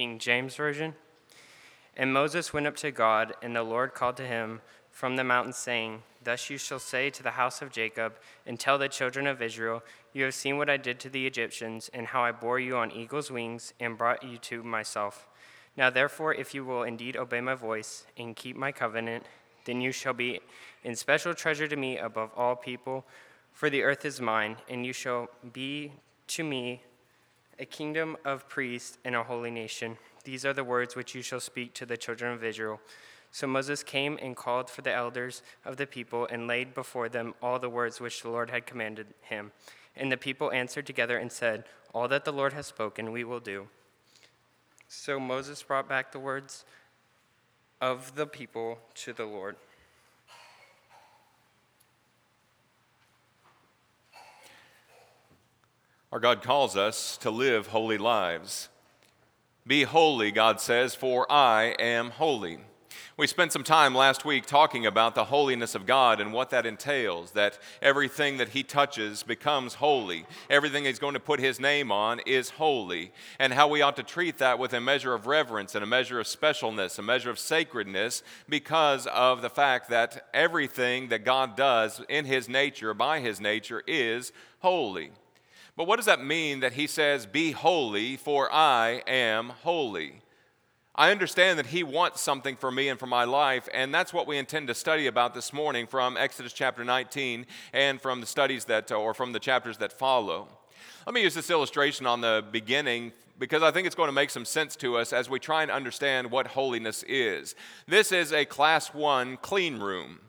King James Version. And Moses went up to God, and the Lord called to him from the mountain, saying, Thus you shall say to the house of Jacob, and tell the children of Israel, You have seen what I did to the Egyptians, and how I bore you on eagle's wings, and brought you to myself. Now therefore, if you will indeed obey my voice, and keep my covenant, then you shall be in special treasure to me above all people, for the earth is mine, and you shall be to me a kingdom of priests and a holy nation. These are the words which you shall speak to the children of Israel. So Moses came and called for the elders of the people and laid before them all the words which the Lord had commanded him. And the people answered together and said, All that the Lord has spoken, we will do. So Moses brought back the words of the people to the Lord. Our God calls us to live holy lives. Be holy, God says, for I am holy. We spent some time last week talking about the holiness of God and what that entails that everything that He touches becomes holy. Everything He's going to put His name on is holy, and how we ought to treat that with a measure of reverence and a measure of specialness, a measure of sacredness, because of the fact that everything that God does in His nature, by His nature, is holy. But what does that mean that he says, Be holy, for I am holy? I understand that he wants something for me and for my life, and that's what we intend to study about this morning from Exodus chapter 19 and from the studies that, uh, or from the chapters that follow. Let me use this illustration on the beginning because I think it's going to make some sense to us as we try and understand what holiness is. This is a class one clean room.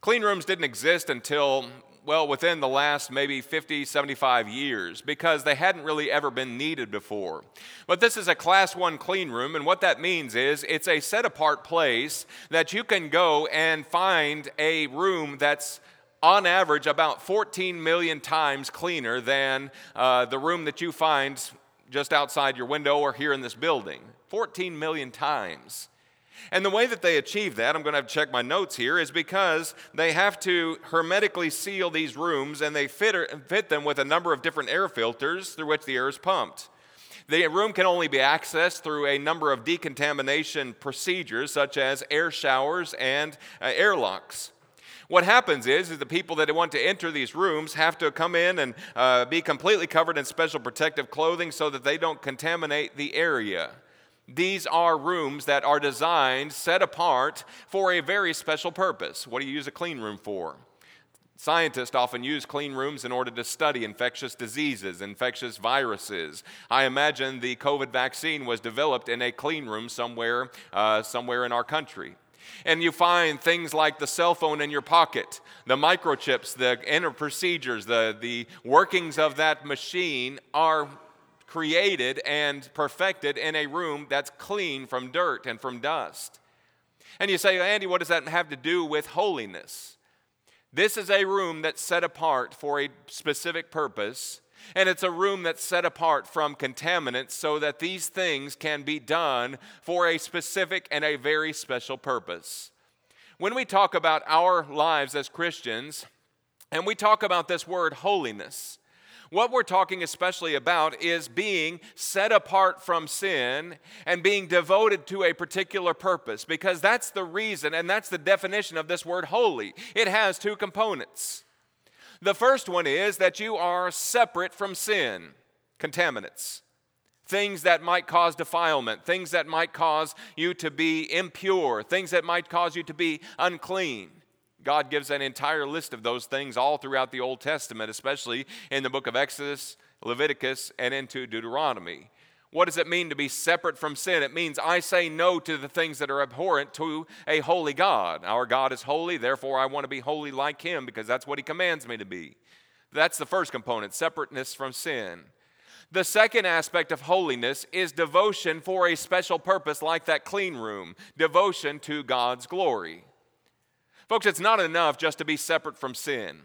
Clean rooms didn't exist until well, within the last maybe 50, 75 years because they hadn't really ever been needed before. But this is a class one clean room, and what that means is it's a set apart place that you can go and find a room that's on average about 14 million times cleaner than uh, the room that you find just outside your window or here in this building. 14 million times. And the way that they achieve that, I'm going to have to check my notes here, is because they have to hermetically seal these rooms and they fit, fit them with a number of different air filters through which the air is pumped. The room can only be accessed through a number of decontamination procedures, such as air showers and uh, airlocks. What happens is, is the people that want to enter these rooms have to come in and uh, be completely covered in special protective clothing so that they don't contaminate the area. These are rooms that are designed, set apart for a very special purpose. What do you use a clean room for? Scientists often use clean rooms in order to study infectious diseases, infectious viruses. I imagine the COVID vaccine was developed in a clean room somewhere, uh, somewhere in our country. And you find things like the cell phone in your pocket, the microchips, the inner procedures, the, the workings of that machine are created and perfected in a room that's clean from dirt and from dust. And you say, Andy, what does that have to do with holiness? This is a room that's set apart for a specific purpose, and it's a room that's set apart from contaminants so that these things can be done for a specific and a very special purpose. When we talk about our lives as Christians, and we talk about this word holiness, what we're talking especially about is being set apart from sin and being devoted to a particular purpose, because that's the reason and that's the definition of this word holy. It has two components. The first one is that you are separate from sin, contaminants, things that might cause defilement, things that might cause you to be impure, things that might cause you to be unclean. God gives an entire list of those things all throughout the Old Testament, especially in the book of Exodus, Leviticus, and into Deuteronomy. What does it mean to be separate from sin? It means I say no to the things that are abhorrent to a holy God. Our God is holy, therefore I want to be holy like Him because that's what He commands me to be. That's the first component separateness from sin. The second aspect of holiness is devotion for a special purpose, like that clean room devotion to God's glory. Folks, it's not enough just to be separate from sin.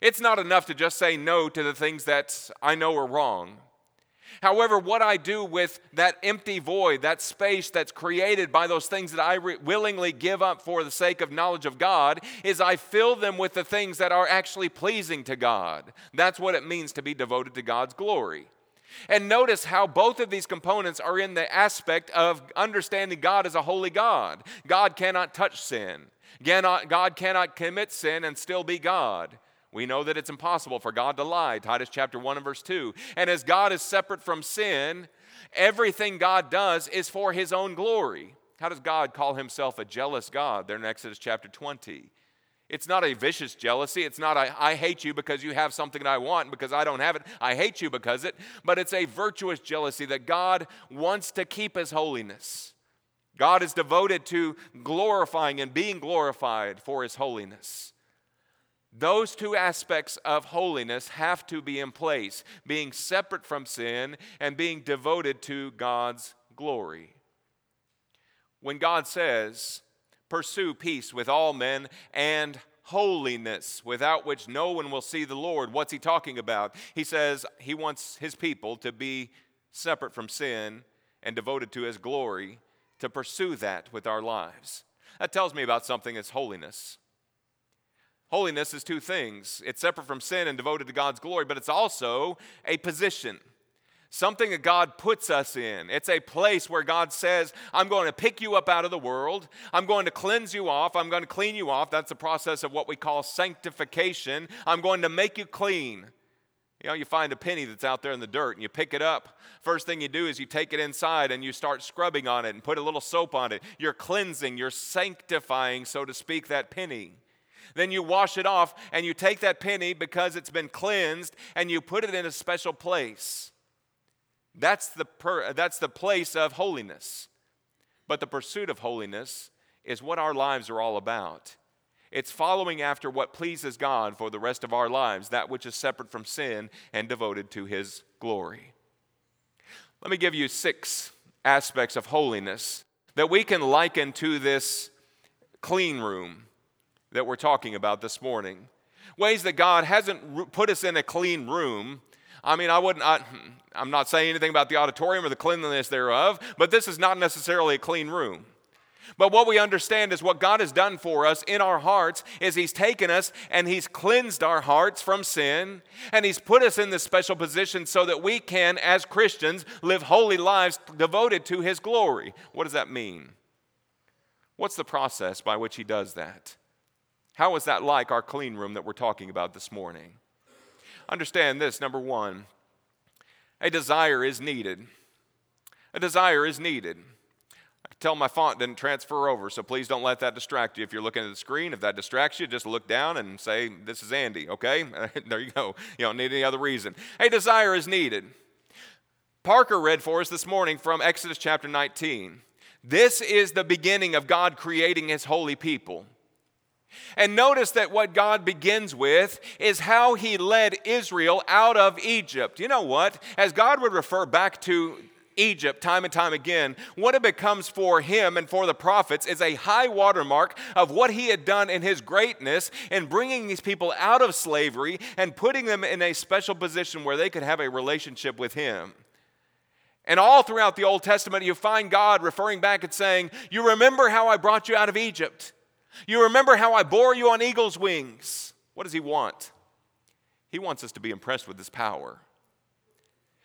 It's not enough to just say no to the things that I know are wrong. However, what I do with that empty void, that space that's created by those things that I re- willingly give up for the sake of knowledge of God, is I fill them with the things that are actually pleasing to God. That's what it means to be devoted to God's glory. And notice how both of these components are in the aspect of understanding God as a holy God. God cannot touch sin, God cannot commit sin and still be God. We know that it's impossible for God to lie, Titus chapter 1 and verse 2. And as God is separate from sin, everything God does is for his own glory. How does God call himself a jealous God? There in Exodus chapter 20. It's not a vicious jealousy. It's not a, I hate you because you have something that I want because I don't have it. I hate you because it. But it's a virtuous jealousy that God wants to keep his holiness. God is devoted to glorifying and being glorified for his holiness. Those two aspects of holiness have to be in place being separate from sin and being devoted to God's glory. When God says, Pursue peace with all men and holiness, without which no one will see the Lord, what's he talking about? He says he wants his people to be separate from sin and devoted to his glory, to pursue that with our lives. That tells me about something that's holiness. Holiness is two things it's separate from sin and devoted to God's glory, but it's also a position. Something that God puts us in. It's a place where God says, I'm going to pick you up out of the world. I'm going to cleanse you off. I'm going to clean you off. That's the process of what we call sanctification. I'm going to make you clean. You know, you find a penny that's out there in the dirt and you pick it up. First thing you do is you take it inside and you start scrubbing on it and put a little soap on it. You're cleansing, you're sanctifying, so to speak, that penny. Then you wash it off and you take that penny because it's been cleansed and you put it in a special place. That's the, per, that's the place of holiness. But the pursuit of holiness is what our lives are all about. It's following after what pleases God for the rest of our lives, that which is separate from sin and devoted to His glory. Let me give you six aspects of holiness that we can liken to this clean room that we're talking about this morning. Ways that God hasn't put us in a clean room. I mean, I wouldn't, I, I'm not saying anything about the auditorium or the cleanliness thereof, but this is not necessarily a clean room. But what we understand is what God has done for us in our hearts is He's taken us and He's cleansed our hearts from sin, and He's put us in this special position so that we can, as Christians, live holy lives devoted to His glory. What does that mean? What's the process by which He does that? How is that like our clean room that we're talking about this morning? Understand this number one, a desire is needed. A desire is needed. I tell my font didn't transfer over, so please don't let that distract you. If you're looking at the screen, if that distracts you, just look down and say, This is Andy, okay? there you go. You don't need any other reason. A desire is needed. Parker read for us this morning from Exodus chapter 19. This is the beginning of God creating his holy people. And notice that what God begins with is how he led Israel out of Egypt. You know what? As God would refer back to Egypt time and time again, what it becomes for him and for the prophets is a high watermark of what he had done in his greatness in bringing these people out of slavery and putting them in a special position where they could have a relationship with him. And all throughout the Old Testament, you find God referring back and saying, You remember how I brought you out of Egypt. You remember how I bore you on eagle's wings. What does he want? He wants us to be impressed with his power.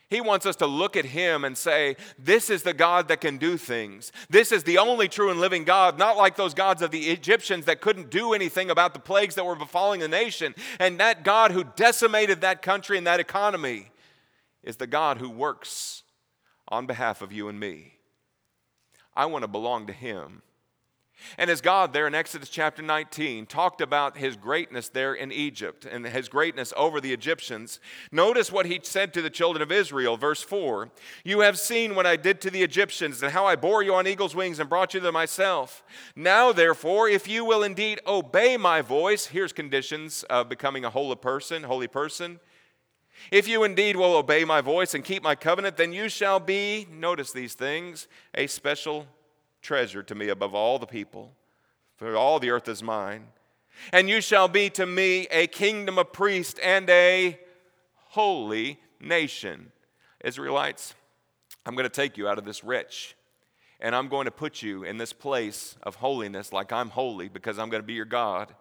He wants us to look at him and say, This is the God that can do things. This is the only true and living God, not like those gods of the Egyptians that couldn't do anything about the plagues that were befalling the nation. And that God who decimated that country and that economy is the God who works on behalf of you and me. I want to belong to him. And as God, there in Exodus chapter 19, talked about his greatness there in Egypt and his greatness over the Egyptians, notice what he said to the children of Israel, verse 4 You have seen what I did to the Egyptians and how I bore you on eagle's wings and brought you to myself. Now, therefore, if you will indeed obey my voice, here's conditions of becoming a holy person, holy person. If you indeed will obey my voice and keep my covenant, then you shall be, notice these things, a special treasure to me above all the people, for all the earth is mine. And you shall be to me a kingdom of priests and a holy nation. Israelites, I'm going to take you out of this rich, and I'm going to put you in this place of holiness like I'm holy because I'm going to be your God.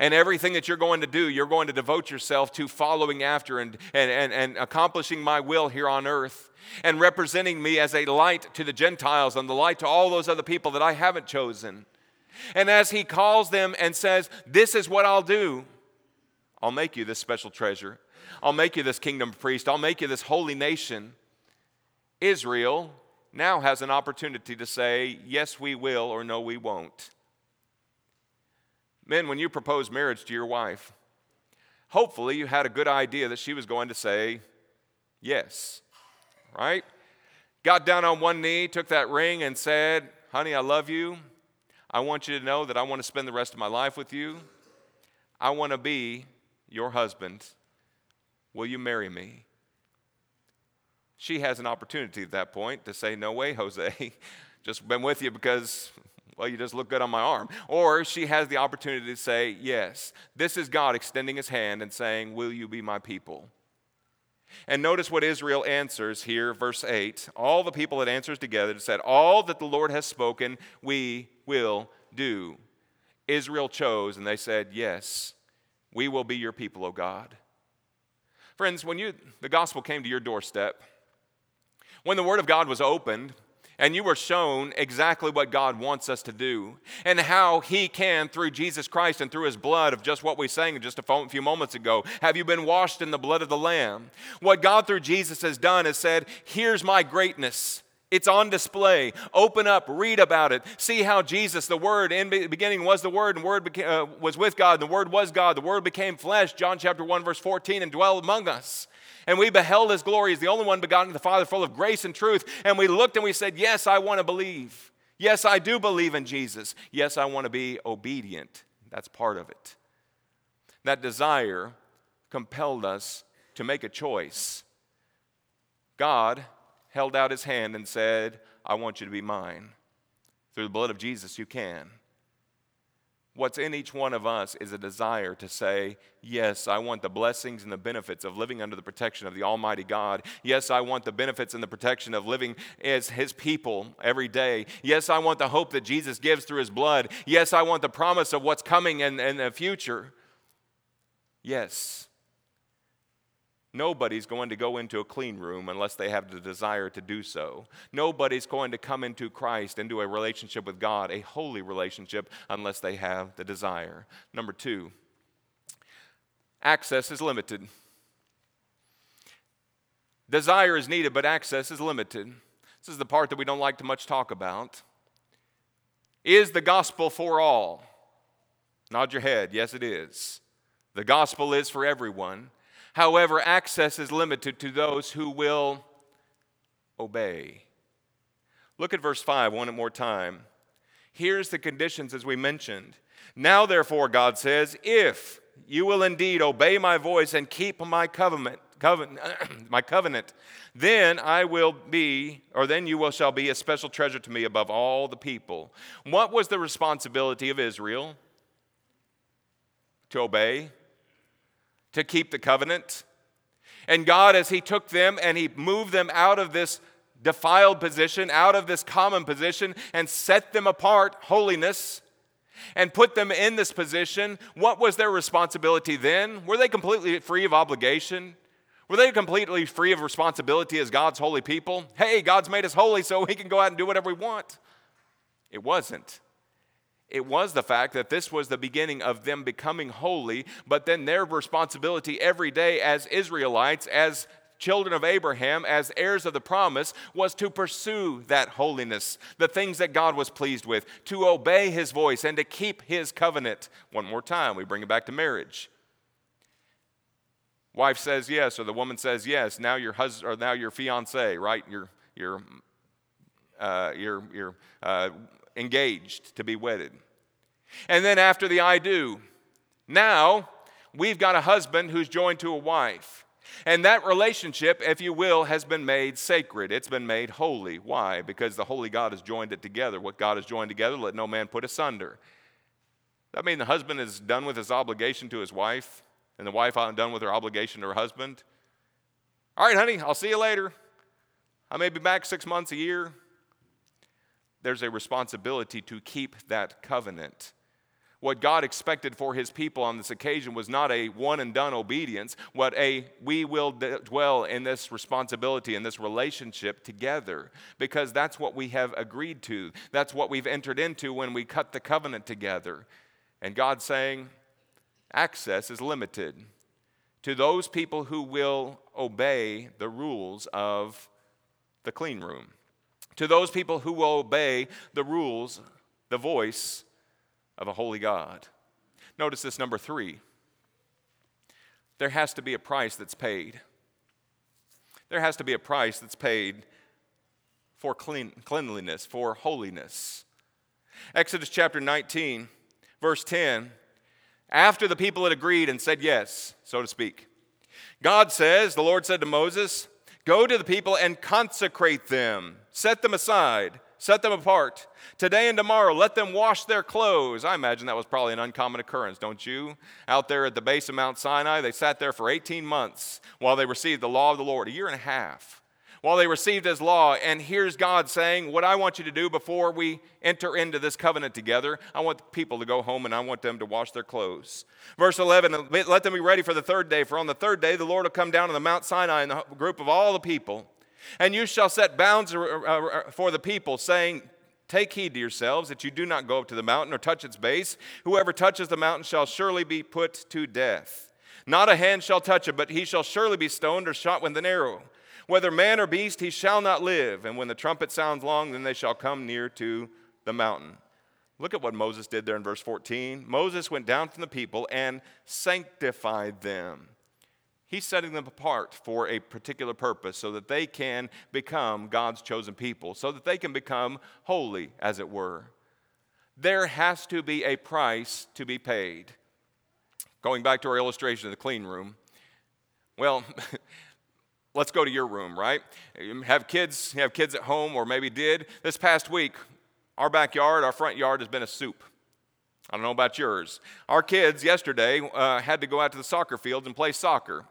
And everything that you're going to do, you're going to devote yourself to following after and, and, and, and accomplishing my will here on earth and representing me as a light to the Gentiles and the light to all those other people that I haven't chosen. And as he calls them and says, This is what I'll do, I'll make you this special treasure. I'll make you this kingdom priest. I'll make you this holy nation. Israel now has an opportunity to say, Yes, we will, or No, we won't. Men, when you propose marriage to your wife, hopefully you had a good idea that she was going to say yes, right? Got down on one knee, took that ring, and said, Honey, I love you. I want you to know that I want to spend the rest of my life with you. I want to be your husband. Will you marry me? She has an opportunity at that point to say, No way, Jose. just been with you because well, you just look good on my arm. Or she has the opportunity to say, Yes, this is God extending his hand and saying, Will you be my people? And notice what Israel answers here, verse 8. All the people that answers together said, All that the Lord has spoken, we will do. Israel chose, and they said, Yes, we will be your people, O God. Friends, when you, the gospel came to your doorstep, when the word of God was opened, and you were shown exactly what God wants us to do and how He can, through Jesus Christ and through His blood, of just what we sang just a few moments ago. Have you been washed in the blood of the Lamb? What God through Jesus has done is said, Here's my greatness. It's on display. Open up, read about it. See how Jesus, the Word, in the beginning was the Word, and Word uh, was with God, and the Word was God. The Word became flesh, John chapter 1, verse 14, and dwelled among us. And we beheld his glory as the only one begotten of the Father, full of grace and truth. And we looked and we said, Yes, I want to believe. Yes, I do believe in Jesus. Yes, I want to be obedient. That's part of it. That desire compelled us to make a choice. God held out his hand and said, I want you to be mine. Through the blood of Jesus, you can. What's in each one of us is a desire to say, Yes, I want the blessings and the benefits of living under the protection of the Almighty God. Yes, I want the benefits and the protection of living as His people every day. Yes, I want the hope that Jesus gives through His blood. Yes, I want the promise of what's coming in, in the future. Yes. Nobody's going to go into a clean room unless they have the desire to do so. Nobody's going to come into Christ, into a relationship with God, a holy relationship, unless they have the desire. Number two, access is limited. Desire is needed, but access is limited. This is the part that we don't like to much talk about. Is the gospel for all? Nod your head. Yes, it is. The gospel is for everyone. However, access is limited to those who will obey. Look at verse 5 one more time. Here's the conditions as we mentioned. Now, therefore, God says, if you will indeed obey my voice and keep my covenant, covenant my covenant, then I will be, or then you will shall be a special treasure to me above all the people. What was the responsibility of Israel? To obey to keep the covenant. And God, as He took them and He moved them out of this defiled position, out of this common position, and set them apart, holiness, and put them in this position, what was their responsibility then? Were they completely free of obligation? Were they completely free of responsibility as God's holy people? Hey, God's made us holy so we can go out and do whatever we want. It wasn't. It was the fact that this was the beginning of them becoming holy, but then their responsibility every day as Israelites, as children of Abraham, as heirs of the promise, was to pursue that holiness, the things that God was pleased with, to obey his voice and to keep his covenant. One more time, we bring it back to marriage. Wife says yes, or the woman says yes. Now your husband, or now your fiance, right? Your your uh, your your uh, engaged to be wedded. And then after the I do, now we've got a husband who's joined to a wife. And that relationship, if you will, has been made sacred. It's been made holy. Why? Because the holy God has joined it together. What God has joined together, let no man put asunder. That mean the husband is done with his obligation to his wife, and the wife done with her obligation to her husband. All right, honey, I'll see you later. I may be back six months, a year there's a responsibility to keep that covenant. What God expected for his people on this occasion was not a one and done obedience, what a we will dwell in this responsibility, in this relationship together, because that's what we have agreed to. That's what we've entered into when we cut the covenant together. And God saying, access is limited to those people who will obey the rules of the clean room, to those people who will obey the rules, the voice of a holy God. Notice this number three there has to be a price that's paid. There has to be a price that's paid for clean, cleanliness, for holiness. Exodus chapter 19, verse 10 after the people had agreed and said yes, so to speak, God says, the Lord said to Moses, Go to the people and consecrate them, set them aside set them apart. Today and tomorrow, let them wash their clothes. I imagine that was probably an uncommon occurrence, don't you? Out there at the base of Mount Sinai, they sat there for 18 months while they received the law of the Lord, a year and a half. While they received his law, and here's God saying, What I want you to do before we enter into this covenant together, I want people to go home and I want them to wash their clothes. Verse 11, let them be ready for the third day, for on the third day the Lord will come down on the Mount Sinai in the group of all the people and you shall set bounds uh, uh, for the people, saying, Take heed to yourselves that you do not go up to the mountain or touch its base. Whoever touches the mountain shall surely be put to death. Not a hand shall touch it, but he shall surely be stoned or shot with an arrow. Whether man or beast, he shall not live. And when the trumpet sounds long, then they shall come near to the mountain. Look at what Moses did there in verse 14. Moses went down from the people and sanctified them. He's setting them apart for a particular purpose so that they can become God's chosen people, so that they can become holy, as it were. There has to be a price to be paid. Going back to our illustration of the clean room, well, let's go to your room, right? You have kids, have kids at home, or maybe did. This past week, our backyard, our front yard has been a soup. I don't know about yours. Our kids yesterday uh, had to go out to the soccer fields and play soccer.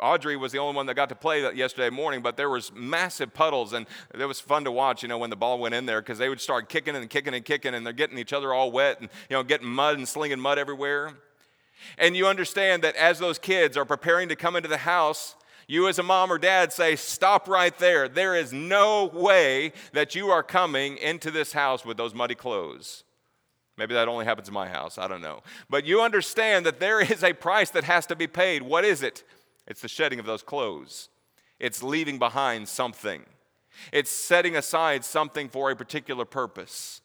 Audrey was the only one that got to play that yesterday morning, but there was massive puddles, and it was fun to watch. You know, when the ball went in there, because they would start kicking and kicking and kicking, and they're getting each other all wet, and you know, getting mud and slinging mud everywhere. And you understand that as those kids are preparing to come into the house, you as a mom or dad say, Stop right there. There is no way that you are coming into this house with those muddy clothes. Maybe that only happens in my house. I don't know. But you understand that there is a price that has to be paid. What is it? It's the shedding of those clothes, it's leaving behind something, it's setting aside something for a particular purpose.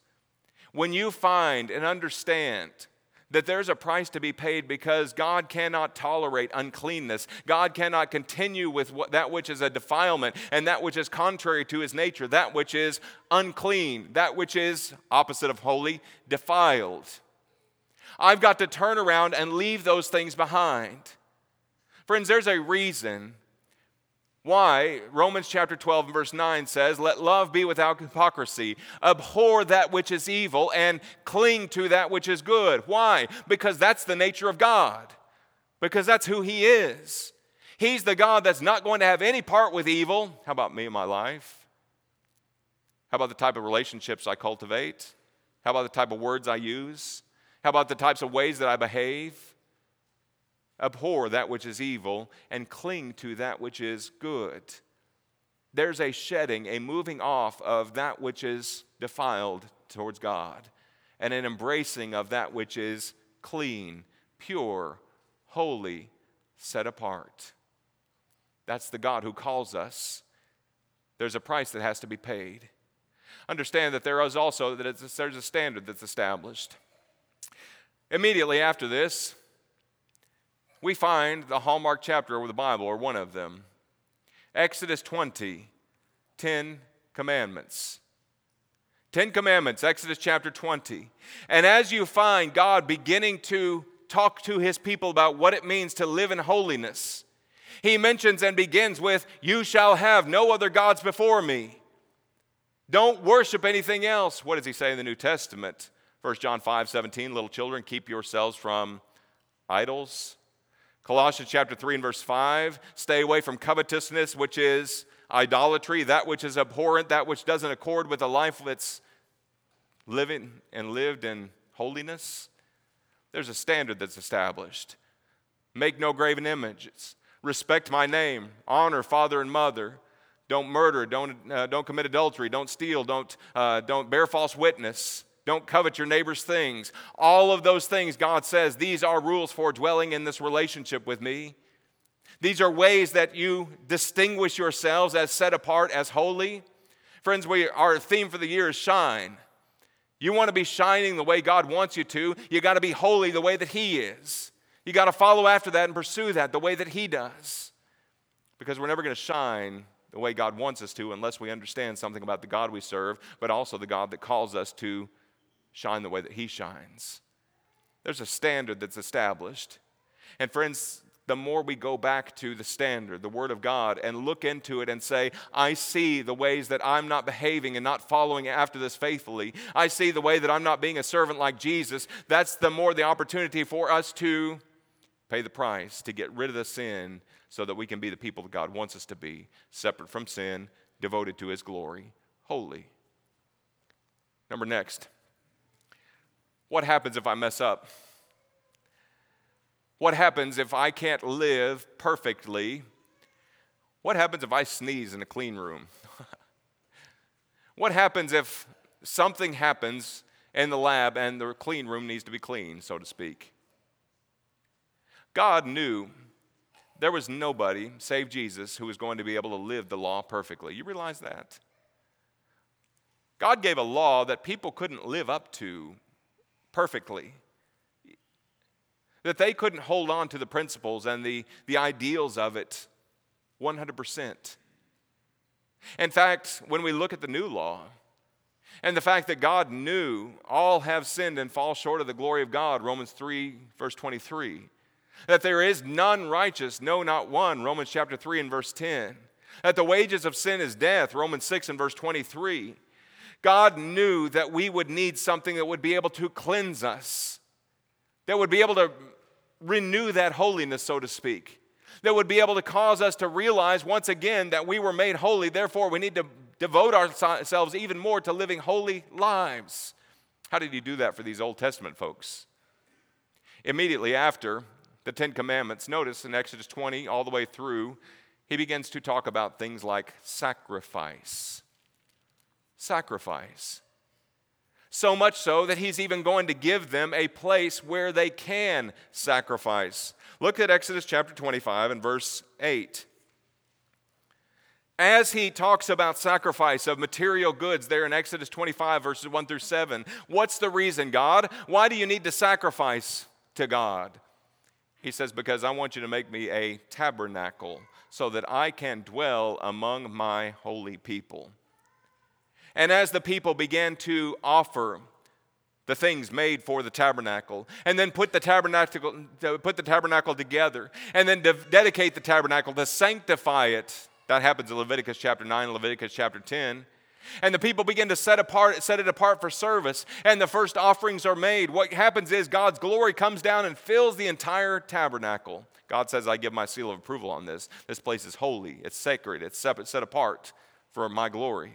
When you find and understand that there's a price to be paid because God cannot tolerate uncleanness. God cannot continue with what, that which is a defilement and that which is contrary to his nature, that which is unclean, that which is opposite of holy, defiled. I've got to turn around and leave those things behind. Friends, there's a reason why Romans chapter 12 and verse 9 says, Let love be without hypocrisy. Abhor that which is evil and cling to that which is good. Why? Because that's the nature of God, because that's who He is. He's the God that's not going to have any part with evil. How about me and my life? How about the type of relationships I cultivate? How about the type of words I use? How about the types of ways that I behave? Abhor that which is evil and cling to that which is good. There's a shedding, a moving off of that which is defiled towards God, and an embracing of that which is clean, pure, holy, set apart. That's the God who calls us. There's a price that has to be paid. Understand that there is also that there's a standard that's established. Immediately after this, we find the hallmark chapter of the Bible, or one of them Exodus 20, 10 commandments. 10 commandments, Exodus chapter 20. And as you find God beginning to talk to his people about what it means to live in holiness, he mentions and begins with, You shall have no other gods before me. Don't worship anything else. What does he say in the New Testament? 1 John 5 17, little children, keep yourselves from idols. Colossians chapter 3 and verse 5 stay away from covetousness, which is idolatry, that which is abhorrent, that which doesn't accord with a life that's living and lived in holiness. There's a standard that's established. Make no graven images. Respect my name. Honor father and mother. Don't murder. Don't, uh, don't commit adultery. Don't steal. Don't, uh, don't bear false witness. Don't covet your neighbor's things. All of those things, God says, these are rules for dwelling in this relationship with me. These are ways that you distinguish yourselves as set apart, as holy. Friends, we, our theme for the year is shine. You want to be shining the way God wants you to, you got to be holy the way that He is. You got to follow after that and pursue that the way that He does. Because we're never going to shine the way God wants us to unless we understand something about the God we serve, but also the God that calls us to shine the way that He shines. There's a standard that's established. And friends, the more we go back to the standard, the Word of God, and look into it and say, I see the ways that I'm not behaving and not following after this faithfully. I see the way that I'm not being a servant like Jesus. That's the more the opportunity for us to pay the price, to get rid of the sin, so that we can be the people that God wants us to be, separate from sin, devoted to His glory, holy. Number next, what happens if I mess up? What happens if I can't live perfectly? What happens if I sneeze in a clean room? what happens if something happens in the lab and the clean room needs to be clean, so to speak? God knew there was nobody, save Jesus, who was going to be able to live the law perfectly. You realize that? God gave a law that people couldn't live up to perfectly that they couldn't hold on to the principles and the, the ideals of it 100%. In fact, when we look at the new law, and the fact that God knew all have sinned and fall short of the glory of God, Romans 3, verse 23. That there is none righteous, no, not one, Romans chapter 3 and verse 10. That the wages of sin is death, Romans 6 and verse 23. God knew that we would need something that would be able to cleanse us, that would be able to renew that holiness, so to speak, that would be able to cause us to realize once again that we were made holy. Therefore, we need to devote ourselves even more to living holy lives. How did he do that for these Old Testament folks? Immediately after the Ten Commandments, notice in Exodus 20 all the way through, he begins to talk about things like sacrifice. Sacrifice. So much so that he's even going to give them a place where they can sacrifice. Look at Exodus chapter 25 and verse 8. As he talks about sacrifice of material goods there in Exodus 25, verses 1 through 7, what's the reason, God? Why do you need to sacrifice to God? He says, Because I want you to make me a tabernacle so that I can dwell among my holy people. And as the people began to offer the things made for the tabernacle, and then put the tabernacle, put the tabernacle together, and then de- dedicate the tabernacle to sanctify it. That happens in Leviticus chapter 9, and Leviticus chapter 10. And the people begin to set apart, set it apart for service, and the first offerings are made. What happens is God's glory comes down and fills the entire tabernacle. God says, I give my seal of approval on this. This place is holy, it's sacred, it's set apart for my glory.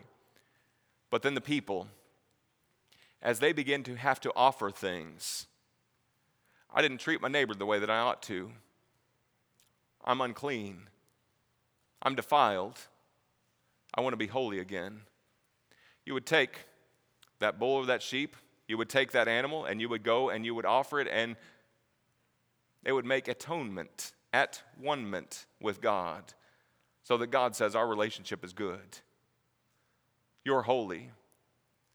But then the people, as they begin to have to offer things, I didn't treat my neighbor the way that I ought to. I'm unclean. I'm defiled. I want to be holy again. You would take that bull or that sheep, you would take that animal, and you would go and you would offer it, and it would make atonement, at one with God, so that God says our relationship is good. You're holy.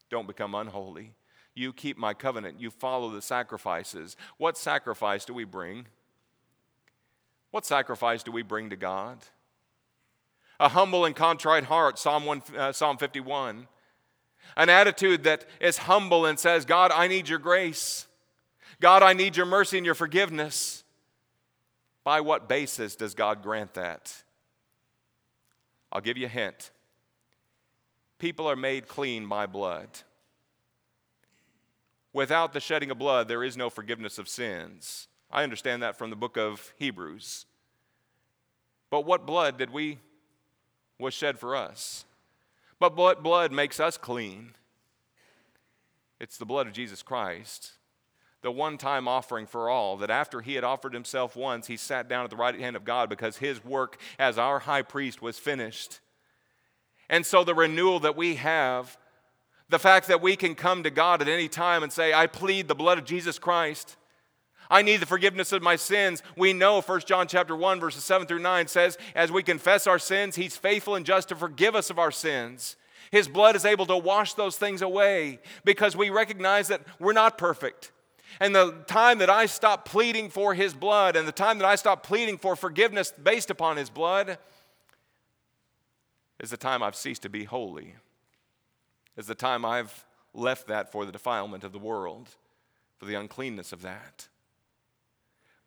Don't become unholy. You keep my covenant. You follow the sacrifices. What sacrifice do we bring? What sacrifice do we bring to God? A humble and contrite heart, Psalm, 1, uh, Psalm 51. An attitude that is humble and says, God, I need your grace. God, I need your mercy and your forgiveness. By what basis does God grant that? I'll give you a hint people are made clean by blood. Without the shedding of blood, there is no forgiveness of sins. I understand that from the book of Hebrews. But what blood did we was shed for us? But what blood makes us clean? It's the blood of Jesus Christ. the one time offering for all, that after he had offered himself once, he sat down at the right hand of God because his work as our high priest was finished. And so the renewal that we have, the fact that we can come to God at any time and say, I plead the blood of Jesus Christ. I need the forgiveness of my sins. We know 1 John chapter 1 verses 7 through 9 says as we confess our sins, he's faithful and just to forgive us of our sins. His blood is able to wash those things away because we recognize that we're not perfect. And the time that I stop pleading for his blood and the time that I stop pleading for forgiveness based upon his blood is the time I've ceased to be holy. Is the time I've left that for the defilement of the world, for the uncleanness of that.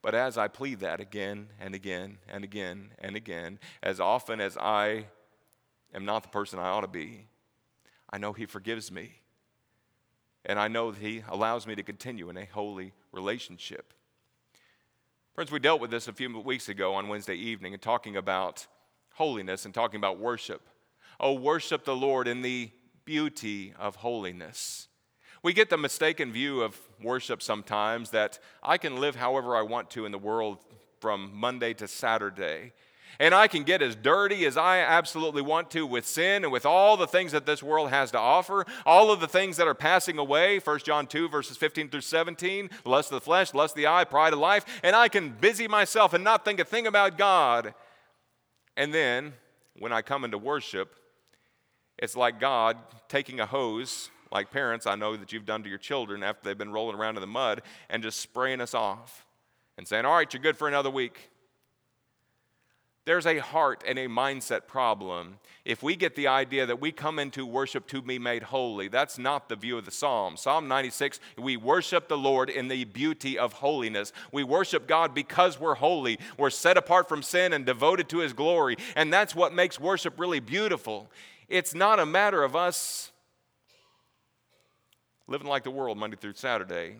But as I plead that again and again and again and again, as often as I am not the person I ought to be, I know He forgives me. And I know that He allows me to continue in a holy relationship. Friends, we dealt with this a few weeks ago on Wednesday evening and talking about holiness and talking about worship. Oh, worship the Lord in the beauty of holiness. We get the mistaken view of worship sometimes that I can live however I want to in the world from Monday to Saturday. And I can get as dirty as I absolutely want to with sin and with all the things that this world has to offer, all of the things that are passing away, 1 John 2, verses 15 through 17, lust of the flesh, lust of the eye, pride of life, and I can busy myself and not think a thing about God. And then, when I come into worship, it's like God taking a hose like parents, I know that you've done to your children after they've been rolling around in the mud and just spraying us off and saying, All right, you're good for another week. There's a heart and a mindset problem. If we get the idea that we come into worship to be made holy, that's not the view of the Psalm. Psalm 96, we worship the Lord in the beauty of holiness. We worship God because we're holy. We're set apart from sin and devoted to His glory. And that's what makes worship really beautiful. It's not a matter of us living like the world Monday through Saturday,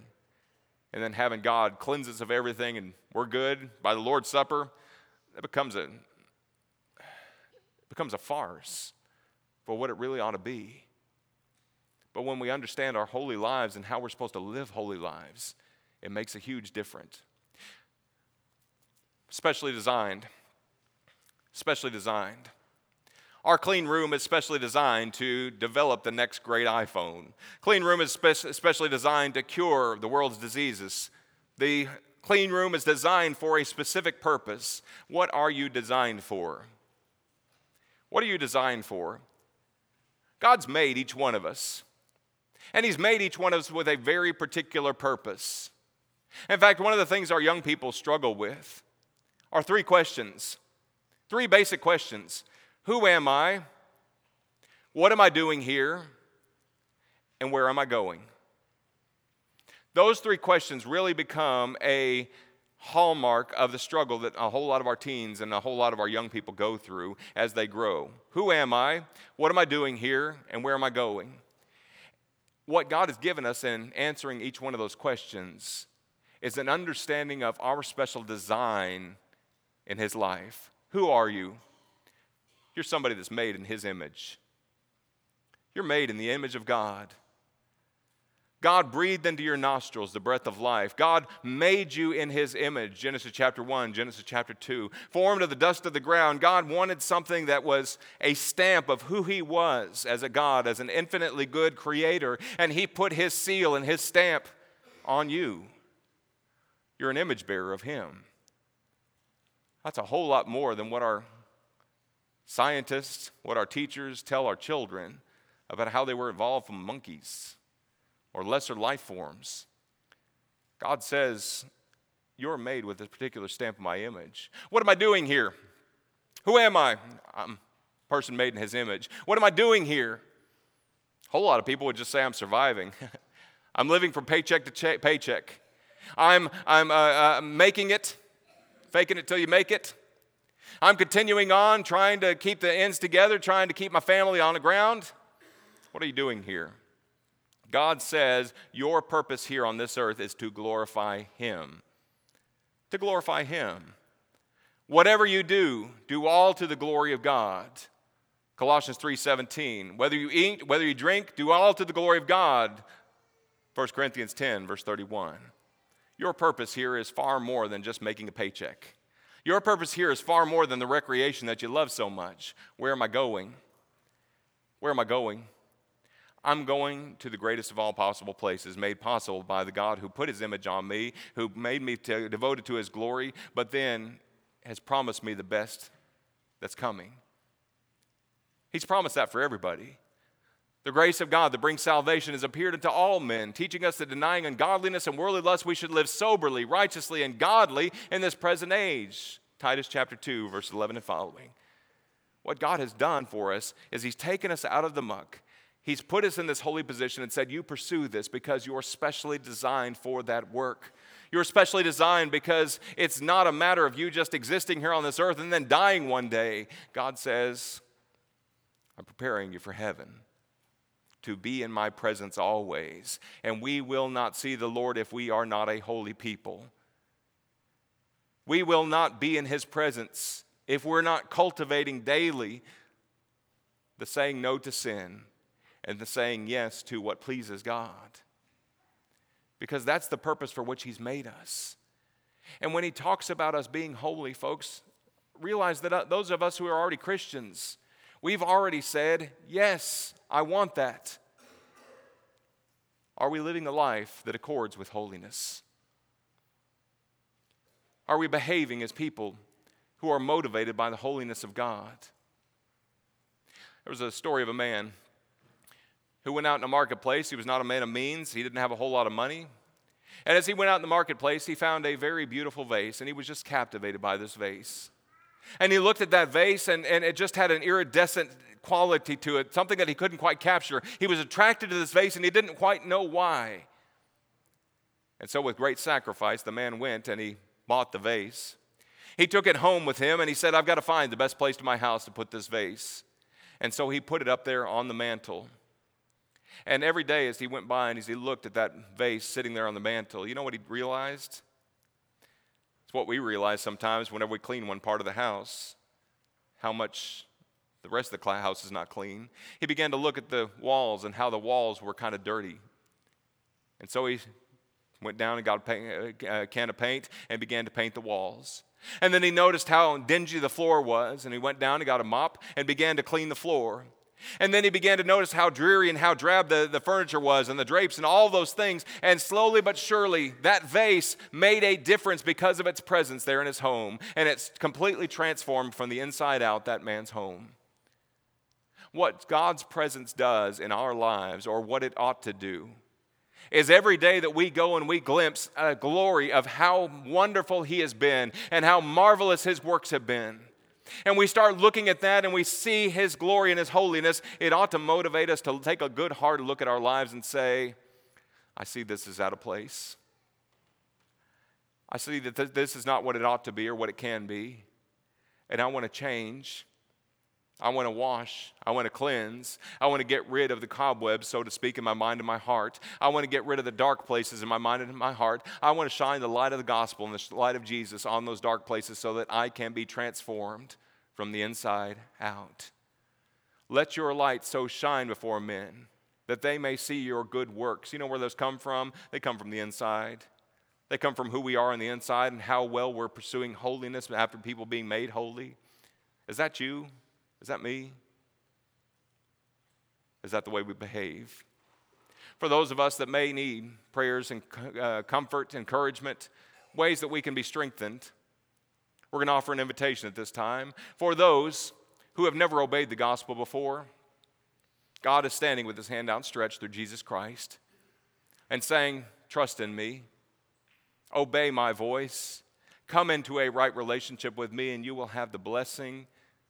and then having God cleanse us of everything and we're good by the Lord's Supper, it becomes a becomes a farce for what it really ought to be. But when we understand our holy lives and how we're supposed to live holy lives, it makes a huge difference. Specially designed, specially designed. Our clean room is specially designed to develop the next great iPhone. Clean room is spe- specially designed to cure the world's diseases. The clean room is designed for a specific purpose. What are you designed for? What are you designed for? God's made each one of us. And He's made each one of us with a very particular purpose. In fact, one of the things our young people struggle with are three questions. Three basic questions who am I? What am I doing here? And where am I going? Those three questions really become a hallmark of the struggle that a whole lot of our teens and a whole lot of our young people go through as they grow. Who am I? What am I doing here? And where am I going? What God has given us in answering each one of those questions is an understanding of our special design in His life. Who are you? You're somebody that's made in His image. You're made in the image of God. God breathed into your nostrils the breath of life. God made you in his image. Genesis chapter 1, Genesis chapter 2. Formed of the dust of the ground, God wanted something that was a stamp of who he was as a God, as an infinitely good creator, and he put his seal and his stamp on you. You're an image bearer of him. That's a whole lot more than what our scientists, what our teachers tell our children about how they were evolved from monkeys or lesser life forms. God says, You're made with this particular stamp of my image. What am I doing here? Who am I? I'm a person made in his image. What am I doing here? A whole lot of people would just say, I'm surviving. I'm living from paycheck to che- paycheck. I'm, I'm uh, uh, making it, faking it till you make it. I'm continuing on, trying to keep the ends together, trying to keep my family on the ground. What are you doing here? God says your purpose here on this earth is to glorify Him. To glorify Him. Whatever you do, do all to the glory of God. Colossians 3:17. Whether you eat, whether you drink, do all to the glory of God. 1 Corinthians 10, verse 31. Your purpose here is far more than just making a paycheck. Your purpose here is far more than the recreation that you love so much. Where am I going? Where am I going? I'm going to the greatest of all possible places, made possible by the God who put his image on me, who made me to, devoted to his glory, but then has promised me the best that's coming. He's promised that for everybody. The grace of God that brings salvation has appeared unto all men, teaching us that denying ungodliness and worldly lust, we should live soberly, righteously, and godly in this present age. Titus chapter 2, verse 11 and following. What God has done for us is He's taken us out of the muck. He's put us in this holy position and said, You pursue this because you're specially designed for that work. You're specially designed because it's not a matter of you just existing here on this earth and then dying one day. God says, I'm preparing you for heaven to be in my presence always. And we will not see the Lord if we are not a holy people. We will not be in his presence if we're not cultivating daily the saying no to sin and the saying yes to what pleases God. Because that's the purpose for which he's made us. And when he talks about us being holy, folks, realize that uh, those of us who are already Christians, we've already said, Yes, I want that. Are we living a life that accords with holiness? Are we behaving as people who are motivated by the holiness of God? There was a story of a man who went out in a marketplace. He was not a man of means, he didn't have a whole lot of money. And as he went out in the marketplace, he found a very beautiful vase, and he was just captivated by this vase. And he looked at that vase, and, and it just had an iridescent quality to it, something that he couldn't quite capture. He was attracted to this vase and he didn't quite know why. And so, with great sacrifice, the man went and he bought the vase. He took it home with him and he said, I've got to find the best place to my house to put this vase. And so he put it up there on the mantle. And every day as he went by and as he looked at that vase sitting there on the mantle, you know what he realized? It's what we realize sometimes whenever we clean one part of the house how much the rest of the house is not clean. He began to look at the walls and how the walls were kind of dirty. And so he went down and got a can of paint and began to paint the walls. And then he noticed how dingy the floor was, and he went down and got a mop and began to clean the floor. And then he began to notice how dreary and how drab the, the furniture was and the drapes and all those things. And slowly but surely, that vase made a difference because of its presence there in his home. And it's completely transformed from the inside out that man's home what God's presence does in our lives or what it ought to do is every day that we go and we glimpse a glory of how wonderful He has been and how marvelous His works have been. And we start looking at that and we see His glory and His holiness, it ought to motivate us to take a good hard look at our lives and say, I see this is out of place. I see that this is not what it ought to be or what it can be. And I want to change. I want to wash. I want to cleanse. I want to get rid of the cobwebs, so to speak, in my mind and my heart. I want to get rid of the dark places in my mind and in my heart. I want to shine the light of the gospel and the light of Jesus on those dark places so that I can be transformed from the inside out. Let your light so shine before men that they may see your good works. You know where those come from? They come from the inside. They come from who we are on the inside and how well we're pursuing holiness after people being made holy. Is that you? Is that me? Is that the way we behave? For those of us that may need prayers and uh, comfort, encouragement, ways that we can be strengthened, we're going to offer an invitation at this time. For those who have never obeyed the gospel before, God is standing with his hand outstretched through Jesus Christ and saying, Trust in me, obey my voice, come into a right relationship with me, and you will have the blessing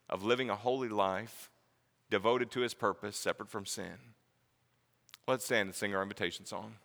of living a holy life devoted to his purpose, separate from sin. Let's stand and sing our invitation song.